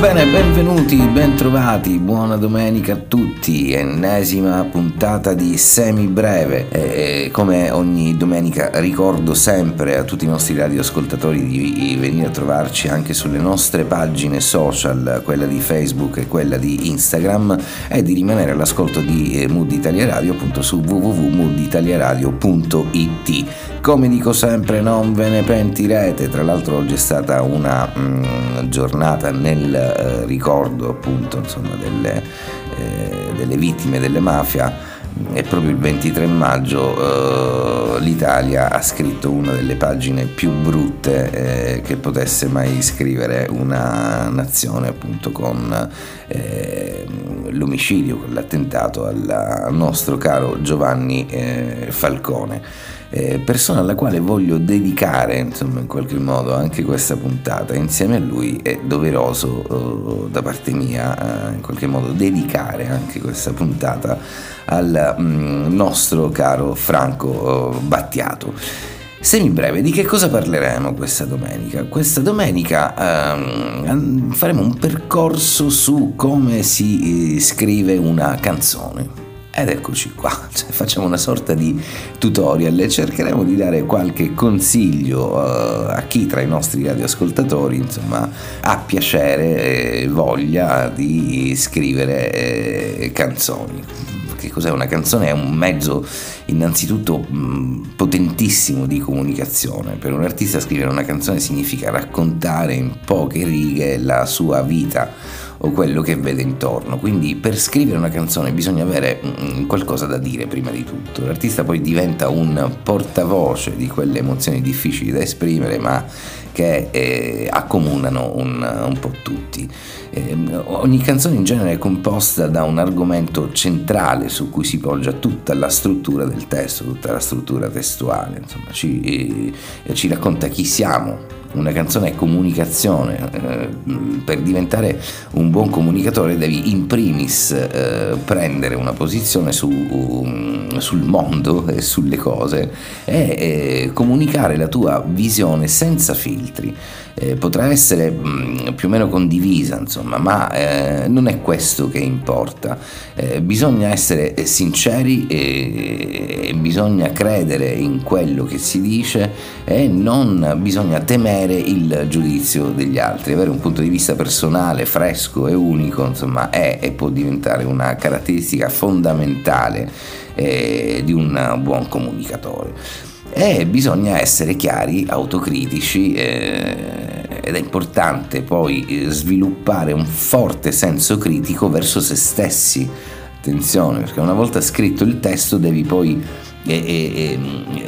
Bene, benvenuti, bentrovati, buona domenica a tutti, ennesima puntata di Semi Breve. E, come ogni domenica ricordo sempre a tutti i nostri radioascoltatori di venire a trovarci anche sulle nostre pagine social, quella di Facebook e quella di Instagram, e di rimanere all'ascolto di eh, Mood Italia Radio appunto su www.mooditaliaradio.it. Come dico sempre, non ve ne pentirete, tra l'altro oggi è stata una mm, giornata nel eh, ricordo appunto insomma, delle, eh, delle, vittime delle mafia e proprio il 23 maggio eh, l'Italia ha scritto una delle pagine più brutte eh, che potesse mai scrivere una nazione appunto con eh, l'omicidio, con l'attentato al nostro caro Giovanni Falcone eh, persona alla quale voglio dedicare insomma in qualche modo anche questa puntata insieme a lui è doveroso eh, da parte mia eh, in qualche modo dedicare anche questa puntata al mm, nostro caro Franco eh, Battiato Semi breve, di che cosa parleremo questa domenica? Questa domenica ehm, faremo un percorso su come si eh, scrive una canzone ed eccoci qua, cioè, facciamo una sorta di tutorial e cercheremo di dare qualche consiglio uh, a chi tra i nostri radioascoltatori insomma, ha piacere e voglia di scrivere eh, canzoni. Che cos'è una canzone? È un mezzo innanzitutto mh, potentissimo di comunicazione. Per un artista scrivere una canzone significa raccontare in poche righe la sua vita o quello che vede intorno. Quindi per scrivere una canzone bisogna avere mm, qualcosa da dire prima di tutto. L'artista poi diventa un portavoce di quelle emozioni difficili da esprimere ma che eh, accomunano un, un, po' tutti. Eh, ogni canzone in genere è composta da un argomento centrale su cui si poggia tutta la struttura del testo, tutta la struttura testuale, insomma ci, eh, ci racconta chi siamo, una canzone è comunicazione, eh, per diventare un buon comunicatore devi in primis eh, prendere una posizione su, um, sul mondo e sulle cose e eh, comunicare la tua visione senza filtri potrà essere mm, più o meno condivisa, insomma, ma non è questo che importa. Bisogna essere sinceri e, bisogna credere in quello che si dice e non bisogna temere il giudizio degli altri. Avere un punto di vista personale, fresco e unico, insomma, è e può diventare una caratteristica fondamentale eh, di un buon comunicatore e bisogna essere chiari, autocritici eh, ed è importante poi eh, sviluppare un forte senso critico verso se stessi. Attenzione, perché una volta scritto il testo devi poi e, e,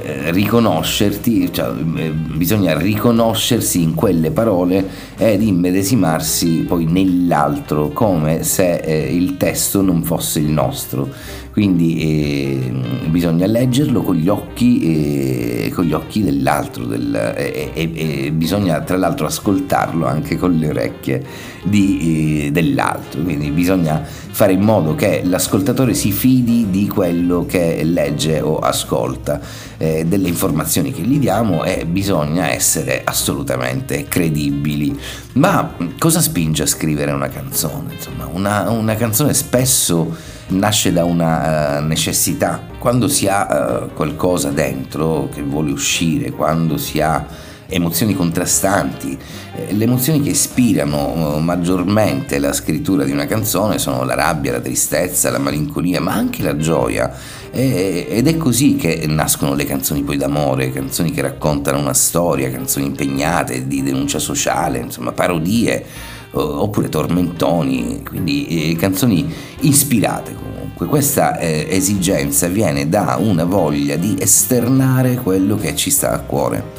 e, riconoscerti, cioè, eh, bisogna riconoscersi in quelle parole ed immedesimarsi poi nell'altro come se eh, il testo non fosse il nostro quindi eh, bisogna leggerlo con gli occhi, eh, con gli occhi dell'altro del, eh, e bisogna tra l'altro ascoltarlo anche con le orecchie di, eh, dell'altro, quindi bisogna fare in modo che l'ascoltatore si fidi di quello che legge o ascolta, eh, delle informazioni che gli diamo e bisogna essere assolutamente credibili. Ma cosa spinge a scrivere una canzone? Insomma, una, una canzone spesso nasce da una uh, necessità. Quando si ha uh, qualcosa dentro che vuole uscire, quando si ha emozioni contrastanti, eh, le emozioni che ispirano maggiormente la scrittura di una canzone sono la rabbia, la tristezza, la malinconia, ma anche la gioia. Ed è così che nascono le canzoni poi d'amore, canzoni che raccontano una storia, canzoni impegnate di denuncia sociale, insomma parodie oppure tormentoni, quindi eh, canzoni ispirate comunque. Questa eh, esigenza viene da una voglia di esternare quello che ci sta a cuore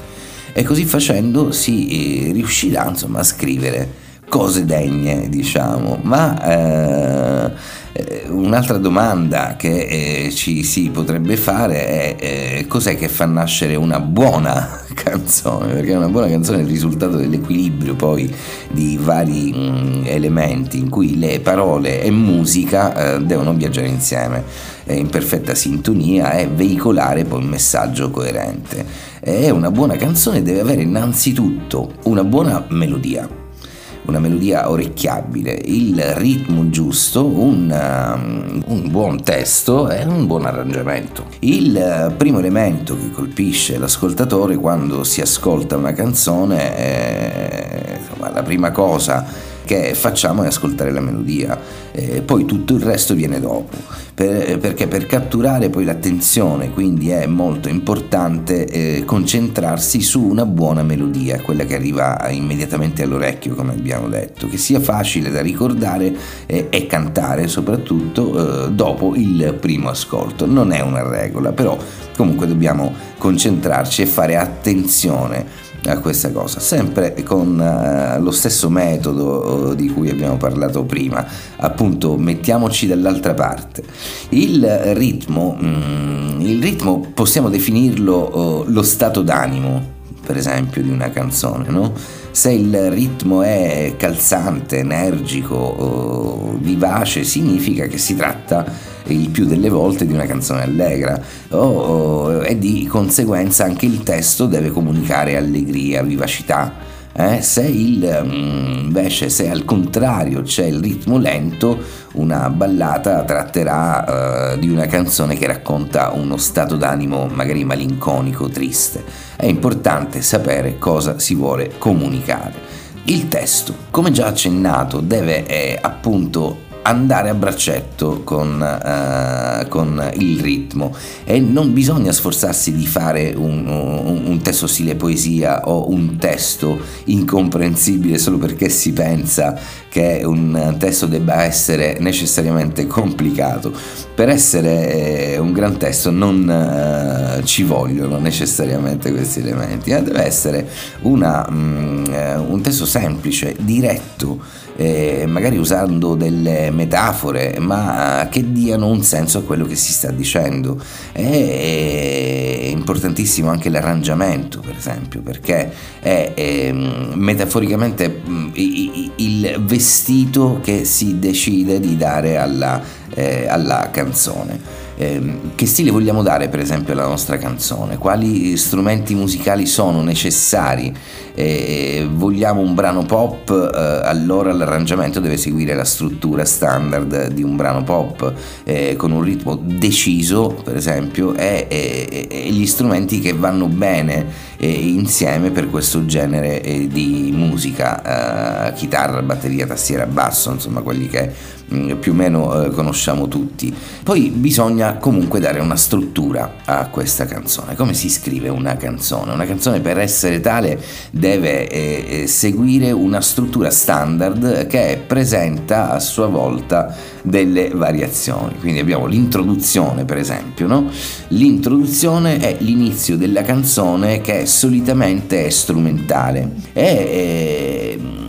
e così facendo si eh, riuscirà insomma a scrivere cose degne, diciamo, ma eh, eh, un'altra domanda che eh, ci si potrebbe fare è eh, cos'è che fa nascere una buona canzone? Perché una buona canzone è il risultato dell'equilibrio poi di vari mh, mm, elementi in cui le parole e musica eh, devono viaggiare insieme in perfetta sintonia e veicolare poi un messaggio coerente. E una buona canzone deve avere innanzitutto una buona melodia una melodia orecchiabile, il ritmo giusto, un, um, un buon testo e un buon arrangiamento. Il primo elemento che colpisce l'ascoltatore quando si ascolta una canzone è insomma, la prima cosa che facciamo è ascoltare la melodia, eh, poi tutto il resto viene dopo, per, perché per catturare poi l'attenzione quindi è molto importante eh, concentrarsi su una buona melodia, quella che arriva immediatamente all'orecchio come abbiamo detto, che sia facile da ricordare eh, e cantare soprattutto eh, dopo il primo ascolto, non è una regola, però comunque dobbiamo concentrarci e fare attenzione a questa cosa, sempre con uh, lo stesso metodo di cui abbiamo parlato prima, appunto mettiamoci dall'altra parte. Il ritmo, mm, il ritmo possiamo definirlo uh, lo stato d'animo, per esempio, di una canzone, no? Se il ritmo è calzante, energico, vivace, significa che si tratta il più delle volte di una canzone allegra oh, e di conseguenza anche il testo deve comunicare allegria, vivacità. Eh, se il, mm, invece se al contrario c'è il ritmo lento, una ballata tratterà uh, di una canzone che racconta uno stato d'animo magari malinconico, triste. È importante sapere cosa si vuole comunicare. Il testo, come già accennato, deve eh, appunto andare a braccetto con, uh, con, il ritmo. E non bisogna sforzarsi di fare un, un, un, testo stile poesia o un testo incomprensibile solo perché si pensa che un testo debba essere necessariamente complicato. Per essere eh, un gran testo non uh, ci vogliono necessariamente questi elementi, eh? deve essere una, um, un testo semplice, diretto eh, magari usando delle metafore, ma che diano un senso a quello che si sta dicendo. È importantissimo anche l'arrangiamento, per esempio, perché è, è metaforicamente mm, il vestito che si decide di dare alla, eh, alla canzone. Eh, che stile vogliamo dare per esempio alla nostra canzone? Quali strumenti musicali sono necessari? Eh, vogliamo un brano pop? Eh, allora l'arrangiamento deve seguire la struttura standard di un brano pop eh, con un ritmo deciso per esempio e, e, e gli strumenti che vanno bene eh, insieme per questo genere eh, di musica, chitarra, batteria, tastiera, basso, insomma quelli che più o meno conosciamo tutti. Poi bisogna comunque dare una struttura a questa canzone. Come si scrive una canzone? Una canzone per essere tale deve eh, eh, seguire una struttura standard che presenta a sua volta delle variazioni. Quindi abbiamo l'introduzione, per esempio, no? L'introduzione è l'inizio della canzone che solitamente è strumentale. E, eh,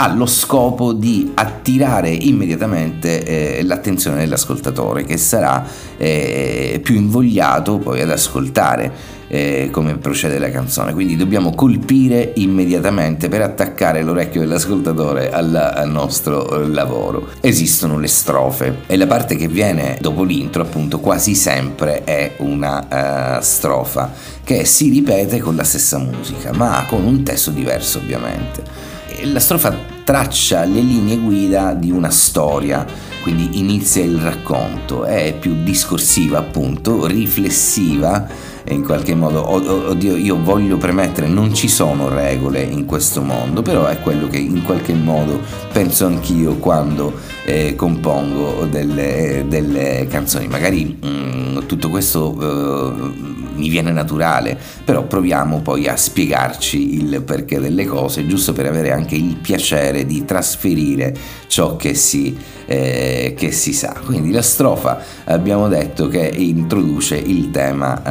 ha lo scopo di attirare immediatamente eh, l'attenzione dell'ascoltatore che sarà eh, più invogliato poi ad ascoltare eh, come procede la canzone. Quindi dobbiamo colpire immediatamente per attaccare l'orecchio dell'ascoltatore al, al nostro lavoro. Esistono le strofe e la parte che viene dopo l'intro appunto quasi sempre è una uh, strofa che si ripete con la stessa musica ma con un testo diverso ovviamente la strofa traccia le linee guida di una storia, quindi inizia il racconto, è più discorsiva appunto, riflessiva in qualche modo, oddio io voglio premettere, non ci sono regole in questo mondo, però è quello che in qualche modo penso anch'io quando eh, compongo delle, delle, canzoni, magari mm, tutto questo... Eh, mi viene naturale, però proviamo poi a spiegarci il perché delle cose, giusto per avere anche il piacere di trasferire ciò che si, eh, che si sa. Quindi la strofa abbiamo detto che introduce il tema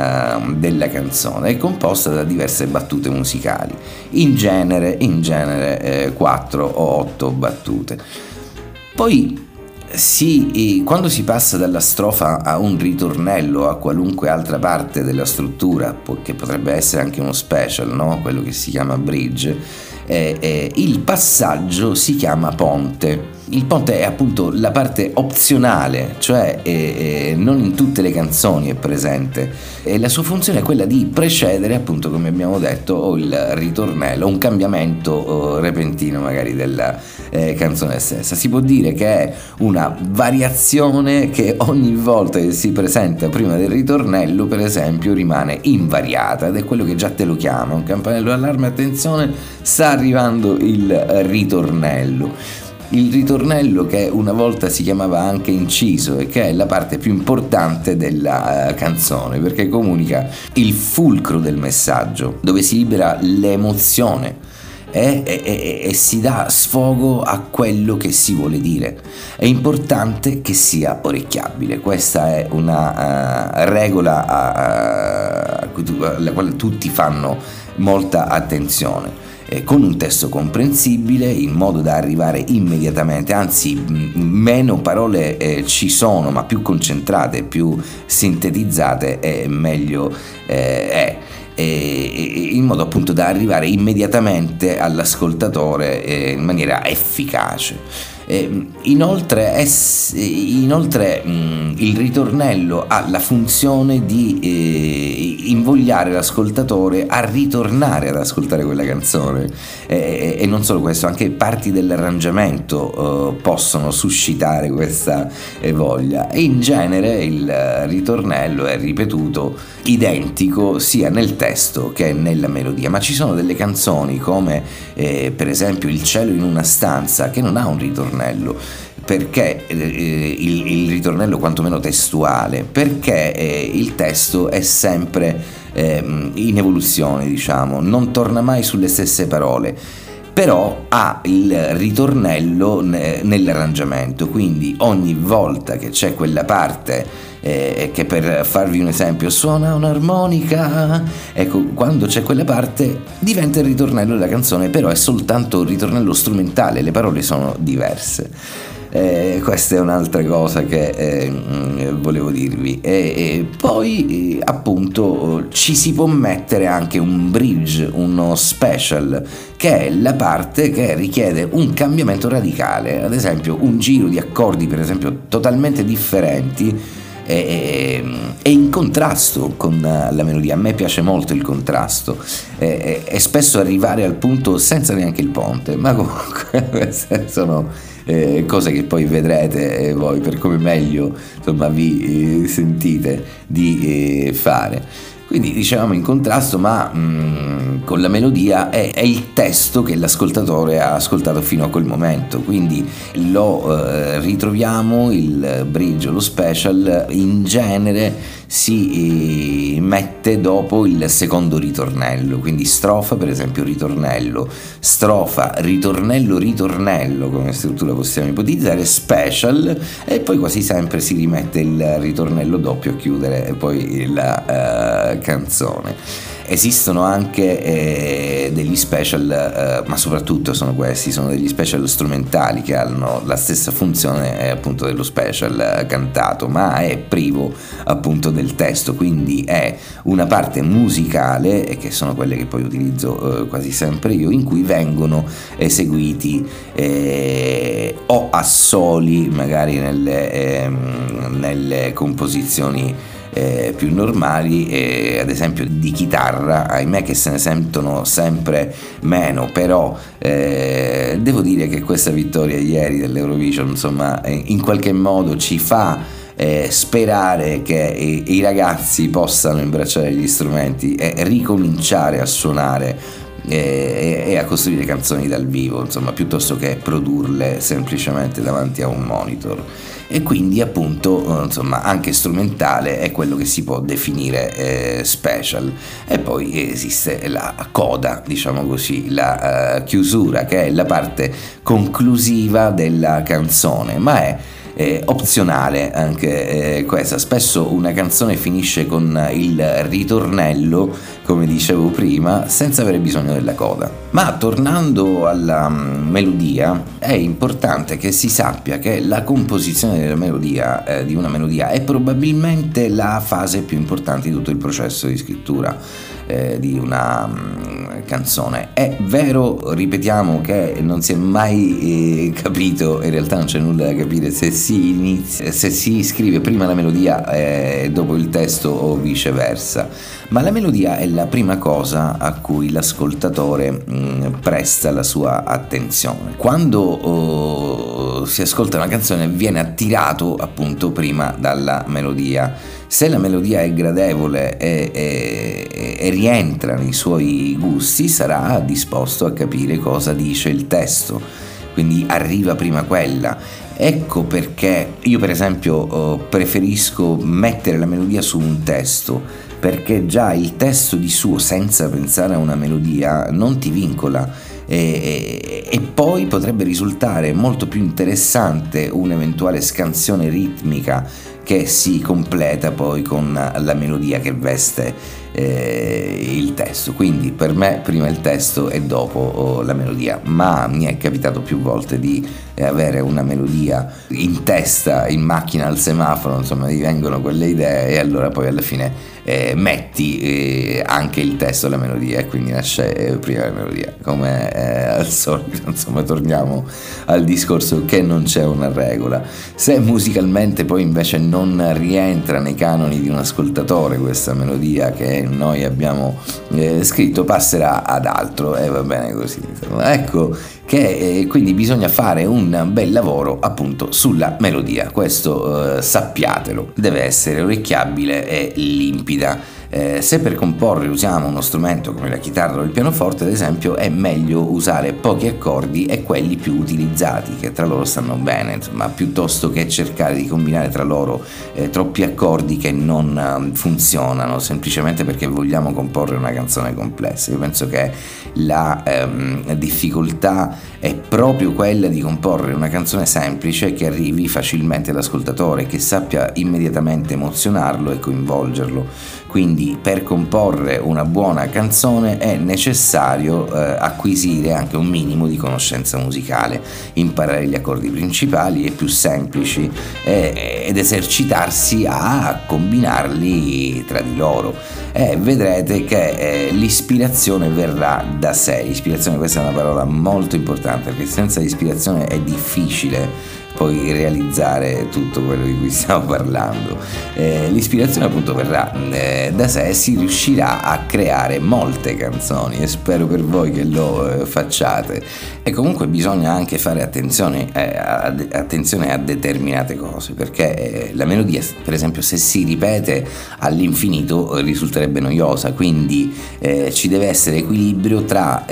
della canzone, è composta da diverse battute musicali, in genere, in genere eh, 4 o 8 battute. Poi si, quando si passa dalla strofa a un ritornello, a qualunque altra parte della struttura, che potrebbe essere anche uno special, no? quello che si chiama bridge, eh, eh, il passaggio si chiama ponte. Il ponte è appunto la parte opzionale, cioè eh, eh, non in tutte le canzoni è presente. E la sua funzione è quella di precedere appunto come abbiamo detto il ritornello, un cambiamento repentino magari della eh, canzone stessa. Si può dire che è una variazione che ogni volta che si presenta prima del ritornello per esempio rimane invariata ed è quello che già te lo chiama, un campanello d'allarme, attenzione, sta arrivando il ritornello il ritornello che una volta si chiamava anche inciso e che è la parte più importante della uh, canzone perché comunica il fulcro del messaggio dove si libera l'emozione e, e, e, si dà sfogo a quello che si vuole dire. È importante che sia orecchiabile, questa è una uh, regola a, a, alla quale tutti fanno molta attenzione eh, con un testo comprensibile in modo da arrivare immediatamente, anzi meno parole eh, ci sono ma più concentrate, più sintetizzate e meglio eh, è in modo appunto da arrivare immediatamente all'ascoltatore eh, in maniera efficace. Eh, inoltre, es, inoltre il ritornello ha la funzione di eh, invogliare l'ascoltatore a ritornare ad ascoltare quella canzone. E non solo questo, anche parti dell'arrangiamento eh, possono suscitare questa eh, voglia. E in genere il ritornello è ripetuto identico sia nel testo che nella melodia, ma ci sono delle canzoni come per esempio Il cielo in una stanza che non ha un ritornello ritornello. Perché eh, il, il, ritornello quantomeno testuale? Perché eh, il testo è sempre eh, in evoluzione diciamo non torna mai sulle stesse parole però ha il ritornello nell'arrangiamento quindi ogni volta che c'è quella parte eh, che per farvi un esempio suona un'armonica, ecco, quando c'è quella parte diventa il ritornello della canzone, però è soltanto un ritornello strumentale, le parole sono diverse. Eh, questa è un'altra cosa che eh, volevo dirvi. E, e poi, appunto, ci si può mettere anche un bridge, uno special, che è la parte che richiede un cambiamento radicale, ad esempio un giro di accordi, per esempio, totalmente differenti è, è, in contrasto con la melodia. A me piace molto il contrasto e, spesso arrivare al punto senza neanche il ponte, ma comunque sono eh, cose che poi vedrete voi per come meglio insomma, vi eh, sentite di eh, fare. Quindi dicevamo in contrasto, ma mm, con la melodia è, è, il testo che l'ascoltatore ha ascoltato fino a quel momento. Quindi lo eh, ritroviamo, il bridge, lo special, in genere si eh, mette dopo il secondo ritornello. Quindi strofa, per esempio, ritornello, strofa, ritornello, ritornello, come struttura possiamo ipotizzare, special, e poi quasi sempre si rimette il ritornello doppio a chiudere poi la uh, canzone. Esistono anche eh, degli special, eh, ma soprattutto sono questi, sono degli special strumentali che hanno la stessa funzione eh, appunto dello special eh, cantato, ma è privo appunto del testo, quindi è una parte musicale, e che sono quelle che poi utilizzo eh, quasi sempre io, in cui vengono eseguiti eh, o assoli magari nelle, ehm, nelle composizioni eh, più normali, eh, ad esempio di chitarra, ahimè che se ne sentono sempre meno, però eh, devo dire che questa vittoria ieri dell'Eurovision insomma eh, in qualche modo ci fa eh, sperare che i, i, ragazzi possano imbracciare gli strumenti e ricominciare a suonare e, e, a costruire canzoni dal vivo, insomma, piuttosto che produrle semplicemente davanti a un monitor. E quindi appunto eh, insomma anche strumentale è quello che si può definire eh, special. E poi esiste la coda diciamo così la uh, chiusura che è la parte conclusiva della canzone ma è eh, opzionale anche eh, questa. Spesso una canzone finisce con il ritornello, come dicevo prima, senza avere bisogno della coda. Ma tornando alla um, melodia, è importante che si sappia che la composizione della melodia, eh, di una melodia è probabilmente la fase più importante di tutto il processo di scrittura eh, di una um, canzone. È vero, ripetiamo, che non si è mai eh, capito, in realtà non c'è nulla da capire, se si, inizia, se si scrive prima la melodia e eh, dopo il testo o viceversa. Ma la melodia è la prima cosa a cui l'ascoltatore mh, mm, presta la sua attenzione. Quando oh, si ascolta una canzone viene attirato appunto prima dalla melodia se la melodia è gradevole e, e, e, rientra nei suoi gusti, sarà disposto a capire cosa dice il testo. Quindi arriva prima quella. Ecco perché io per esempio oh, preferisco mettere la melodia su un testo, perché già il testo di suo, senza pensare a una melodia, non ti vincola. E, e, poi potrebbe risultare molto più interessante un'eventuale scansione ritmica che si completa poi con la melodia che veste eh, il testo. Quindi per me prima il testo e dopo oh, la melodia, ma mi è capitato più volte di eh, avere una melodia in testa, in macchina al semaforo, insomma, mi vengono quelle idee e allora poi alla fine eh, metti eh, anche il testo e la melodia e quindi nasce eh, prima la melodia. Come al solito insomma torniamo al discorso che non c'è una regola. Se musicalmente poi invece non rientra nei canoni di un ascoltatore questa melodia che noi abbiamo eh, scritto passerà ad altro e va bene così ecco che eh, quindi bisogna fare un bel lavoro appunto sulla melodia, questo eh, sappiatelo, deve essere orecchiabile e limpida. Eh, se per comporre usiamo uno strumento come la chitarra o il pianoforte, ad esempio, è meglio usare pochi accordi e quelli più utilizzati, che tra loro stanno bene, insomma, piuttosto che cercare di combinare tra loro eh, troppi accordi che non uh, funzionano semplicemente perché vogliamo comporre una canzone complessa. Io penso che la ehm, difficoltà è proprio quella di comporre una canzone semplice che arrivi facilmente all'ascoltatore, che sappia immediatamente emozionarlo e coinvolgerlo. Quindi per comporre una buona canzone è necessario eh, acquisire anche un minimo di conoscenza musicale, imparare gli accordi principali e più semplici eh, ed esercitarsi a combinarli tra di loro. E vedrete che eh, l'ispirazione verrà da sé. L'ispirazione, questa è una parola molto importante perché senza ispirazione è difficile poi realizzare tutto quello di cui stiamo parlando. Eh, l'ispirazione appunto verrà eh, da sé e si riuscirà a creare molte canzoni e spero per voi che lo eh, facciate. E comunque bisogna anche fare attenzione, eh, a, attenzione a determinate cose perché eh, la melodia per esempio se si ripete all'infinito risulterebbe noiosa, quindi eh, ci deve essere equilibrio tra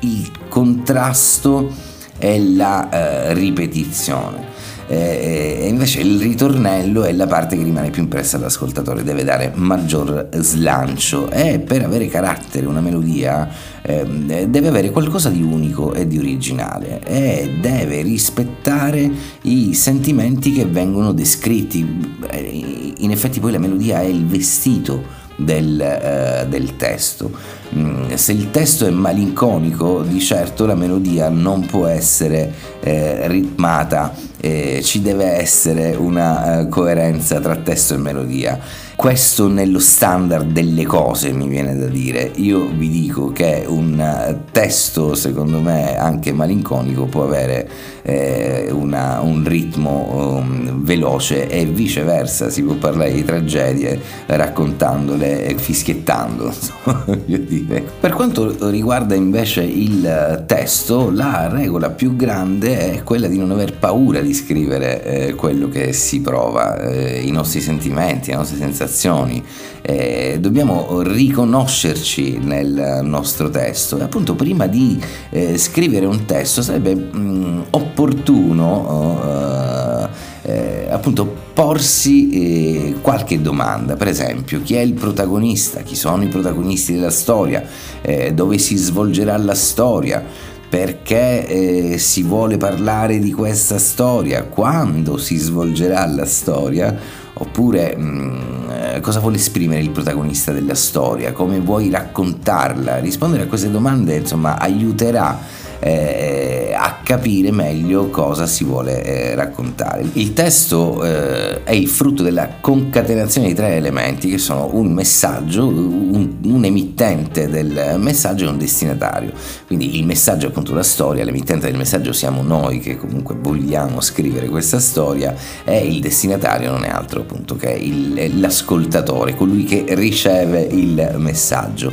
il contrasto è la eh, ripetizione. Eh, e invece il ritornello è la parte che rimane più impressa all'ascoltatore, deve dare maggior slancio e per avere carattere una melodia eh, deve avere qualcosa di unico e di originale e deve rispettare i sentimenti che vengono descritti. Eh, in effetti poi la melodia è il vestito del, eh, del testo. Mm, se il testo è malinconico, di certo la melodia non può essere eh, ritmata, eh, ci deve essere una eh, coerenza tra testo e melodia. Questo nello standard delle cose mi viene da dire. Io vi dico che un eh, testo, secondo me, anche malinconico, può avere eh, una, un ritmo um, veloce e viceversa, si può parlare di tragedie raccontandole e fischiettando. Per quanto riguarda invece il testo, la regola più grande è quella di non aver paura di scrivere eh, quello che si prova, eh, i nostri sentimenti, le nostre sensazioni sensazioni, eh, dobbiamo riconoscerci nel nostro testo. E appunto prima di eh, scrivere un testo sarebbe mh, mm, opportuno eh, eh, appunto porsi eh, qualche domanda, per esempio chi è il protagonista, chi sono i protagonisti della storia, eh, dove si svolgerà la storia? Perché eh, si vuole parlare di questa storia, quando si svolgerà la storia, oppure mh, mm, eh, cosa vuole esprimere il protagonista della storia, come vuoi raccontarla. Rispondere a queste domande insomma aiuterà eh, a capire meglio cosa si vuole eh, raccontare. Il testo eh, è il frutto della concatenazione di tre elementi che sono un messaggio, un, un emittente del messaggio e un destinatario. Quindi il messaggio è appunto la storia, l'emittente del messaggio siamo noi che comunque vogliamo scrivere questa storia e il destinatario non è altro appunto che il, l'ascoltatore, colui che riceve il messaggio.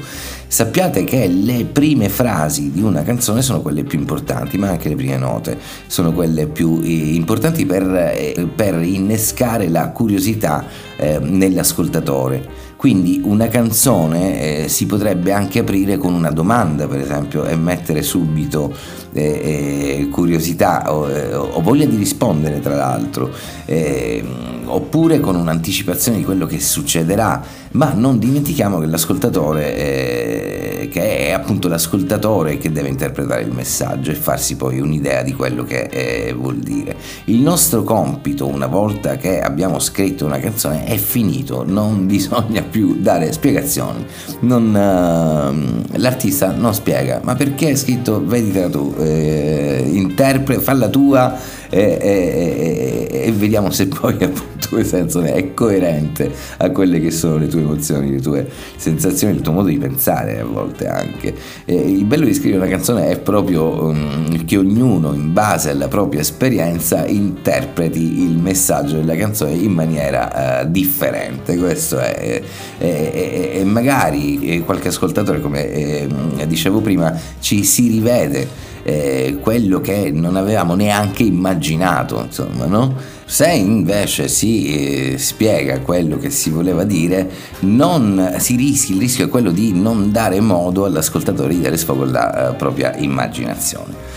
Sappiate che le prime frasi di una canzone sono quelle più importanti, ma anche le prime note sono quelle più eh, importanti per, eh, per innescare la curiosità eh, nell'ascoltatore. Quindi una canzone eh, si potrebbe anche aprire con una domanda, per esempio, e mettere subito eh, eh, curiosità o, eh, o, voglia di rispondere, tra l'altro, ehm, oppure con un'anticipazione di quello che succederà. Ma non dimentichiamo che l'ascoltatore, eh, che è appunto l'ascoltatore che deve interpretare il messaggio e farsi poi un'idea di quello che eh, vuol dire. Il nostro compito, una volta che abbiamo scritto una canzone, è finito, non bisogna più dare spiegazioni. Non, uh, l'artista non spiega, ma perché hai scritto veditela tu, eh, interpreta, falla tua e, e, e, e, vediamo se poi appunto questa è coerente a quelle che sono le tue emozioni, le tue sensazioni, il tuo modo di pensare a volte anche. Il bello di scrivere una canzone è proprio um, che ognuno in base alla propria esperienza interpreti il messaggio della canzone in maniera uh, differente. Questo è, e magari qualche ascoltatore, come eh, dicevo prima, ci si rivede eh, quello che non avevamo neanche immaginato, insomma, no? Se invece si eh, spiega quello che si voleva dire, non, si rischia, il rischio è quello di non dare modo all'ascoltatore di dare sfogo alla eh, propria immaginazione.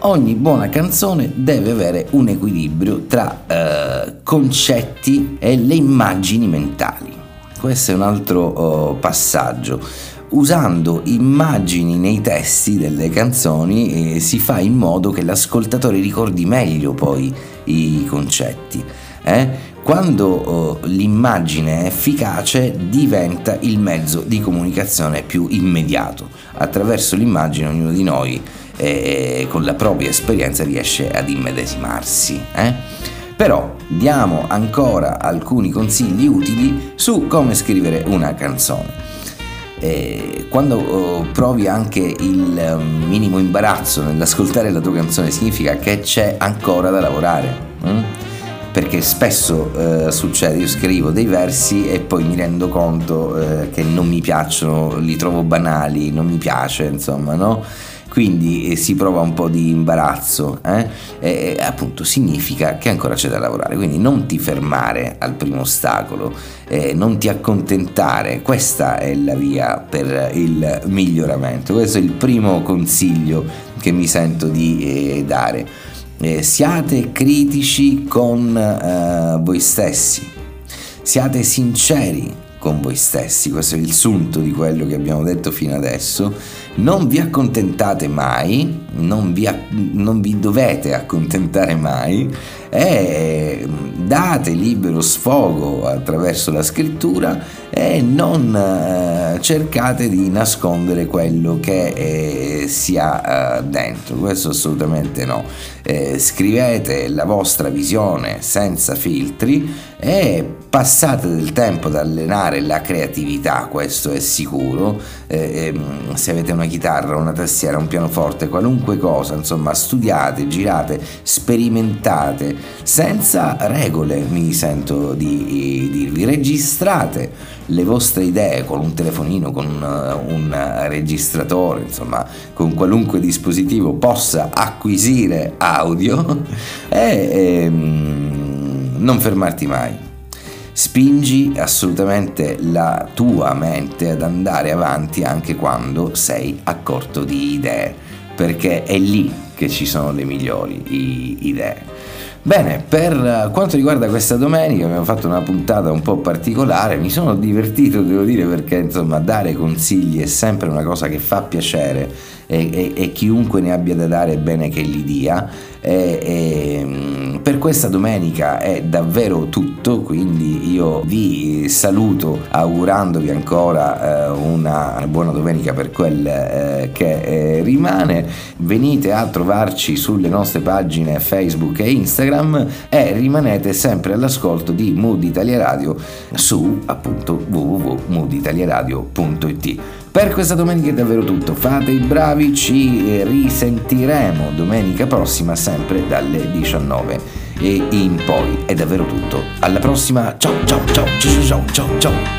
Ogni buona canzone deve avere un equilibrio tra eh, concetti e le immagini mentali. Questo è un altro oh, passaggio usando immagini nei testi delle canzoni eh, si fa in modo che l'ascoltatore ricordi meglio poi i concetti. Eh? Quando oh, l'immagine è efficace diventa il mezzo di comunicazione più immediato. Attraverso l'immagine ognuno di noi eh, con la propria esperienza riesce ad immedesimarsi. Eh? Però diamo ancora alcuni consigli utili su come scrivere una canzone. Eh, quando oh, provi anche il um, minimo imbarazzo nell'ascoltare la tua canzone significa che c'è ancora da lavorare. Hm? Perché spesso eh, succede, io scrivo dei versi e poi mi rendo conto eh, che non mi piacciono, li trovo banali, non mi piace, insomma, no? Quindi eh, si prova un po' di imbarazzo, eh? e, appunto significa che ancora c'è da lavorare, quindi non ti fermare al primo ostacolo, eh, non ti accontentare, questa è la via per il miglioramento, questo è il primo consiglio che mi sento di eh, dare. Eh, siate critici con eh, voi stessi, siate sinceri con voi stessi, questo è il sunto di quello che abbiamo detto fino adesso, non vi accontentate mai, non vi, non vi dovete accontentare mai e date libero sfogo attraverso la scrittura e non eh, cercate di nascondere quello che eh, si ha eh, dentro, questo assolutamente no. Scrivete la vostra visione senza filtri e passate del tempo ad allenare la creatività, questo è sicuro. Eh, ehm, se avete una chitarra, una tastiera, un pianoforte, qualunque cosa, insomma, studiate, girate, sperimentate senza regole, mi sento di dirvi. Registrate le vostre idee con un telefonino, con un, un registratore, insomma, con qualunque dispositivo possa acquisire audio e ehm, non fermarti mai spingi assolutamente la tua mente ad andare avanti anche quando sei a corto di idee, perché è lì che ci sono le migliori idee. Bene, per quanto riguarda questa domenica abbiamo fatto una puntata un po' particolare, mi sono divertito devo dire perché insomma dare consigli è sempre una cosa che fa piacere e, e, e chiunque ne abbia da dare è bene che li dia E, e, mm, per questa domenica è davvero tutto, quindi io vi saluto augurandovi ancora eh, una buona domenica per quel eh, che eh, rimane. Venite a trovarci sulle nostre pagine Facebook e Instagram e rimanete sempre all'ascolto di Mood Italia Radio su appunto www.mooditaliaradio.it. Per questa domenica è davvero tutto, fate i bravi, ci risentiremo domenica prossima sempre dalle 19 e in poi. È davvero tutto. Alla prossima, ciao ciao ciao ciao ciao ciao ciao.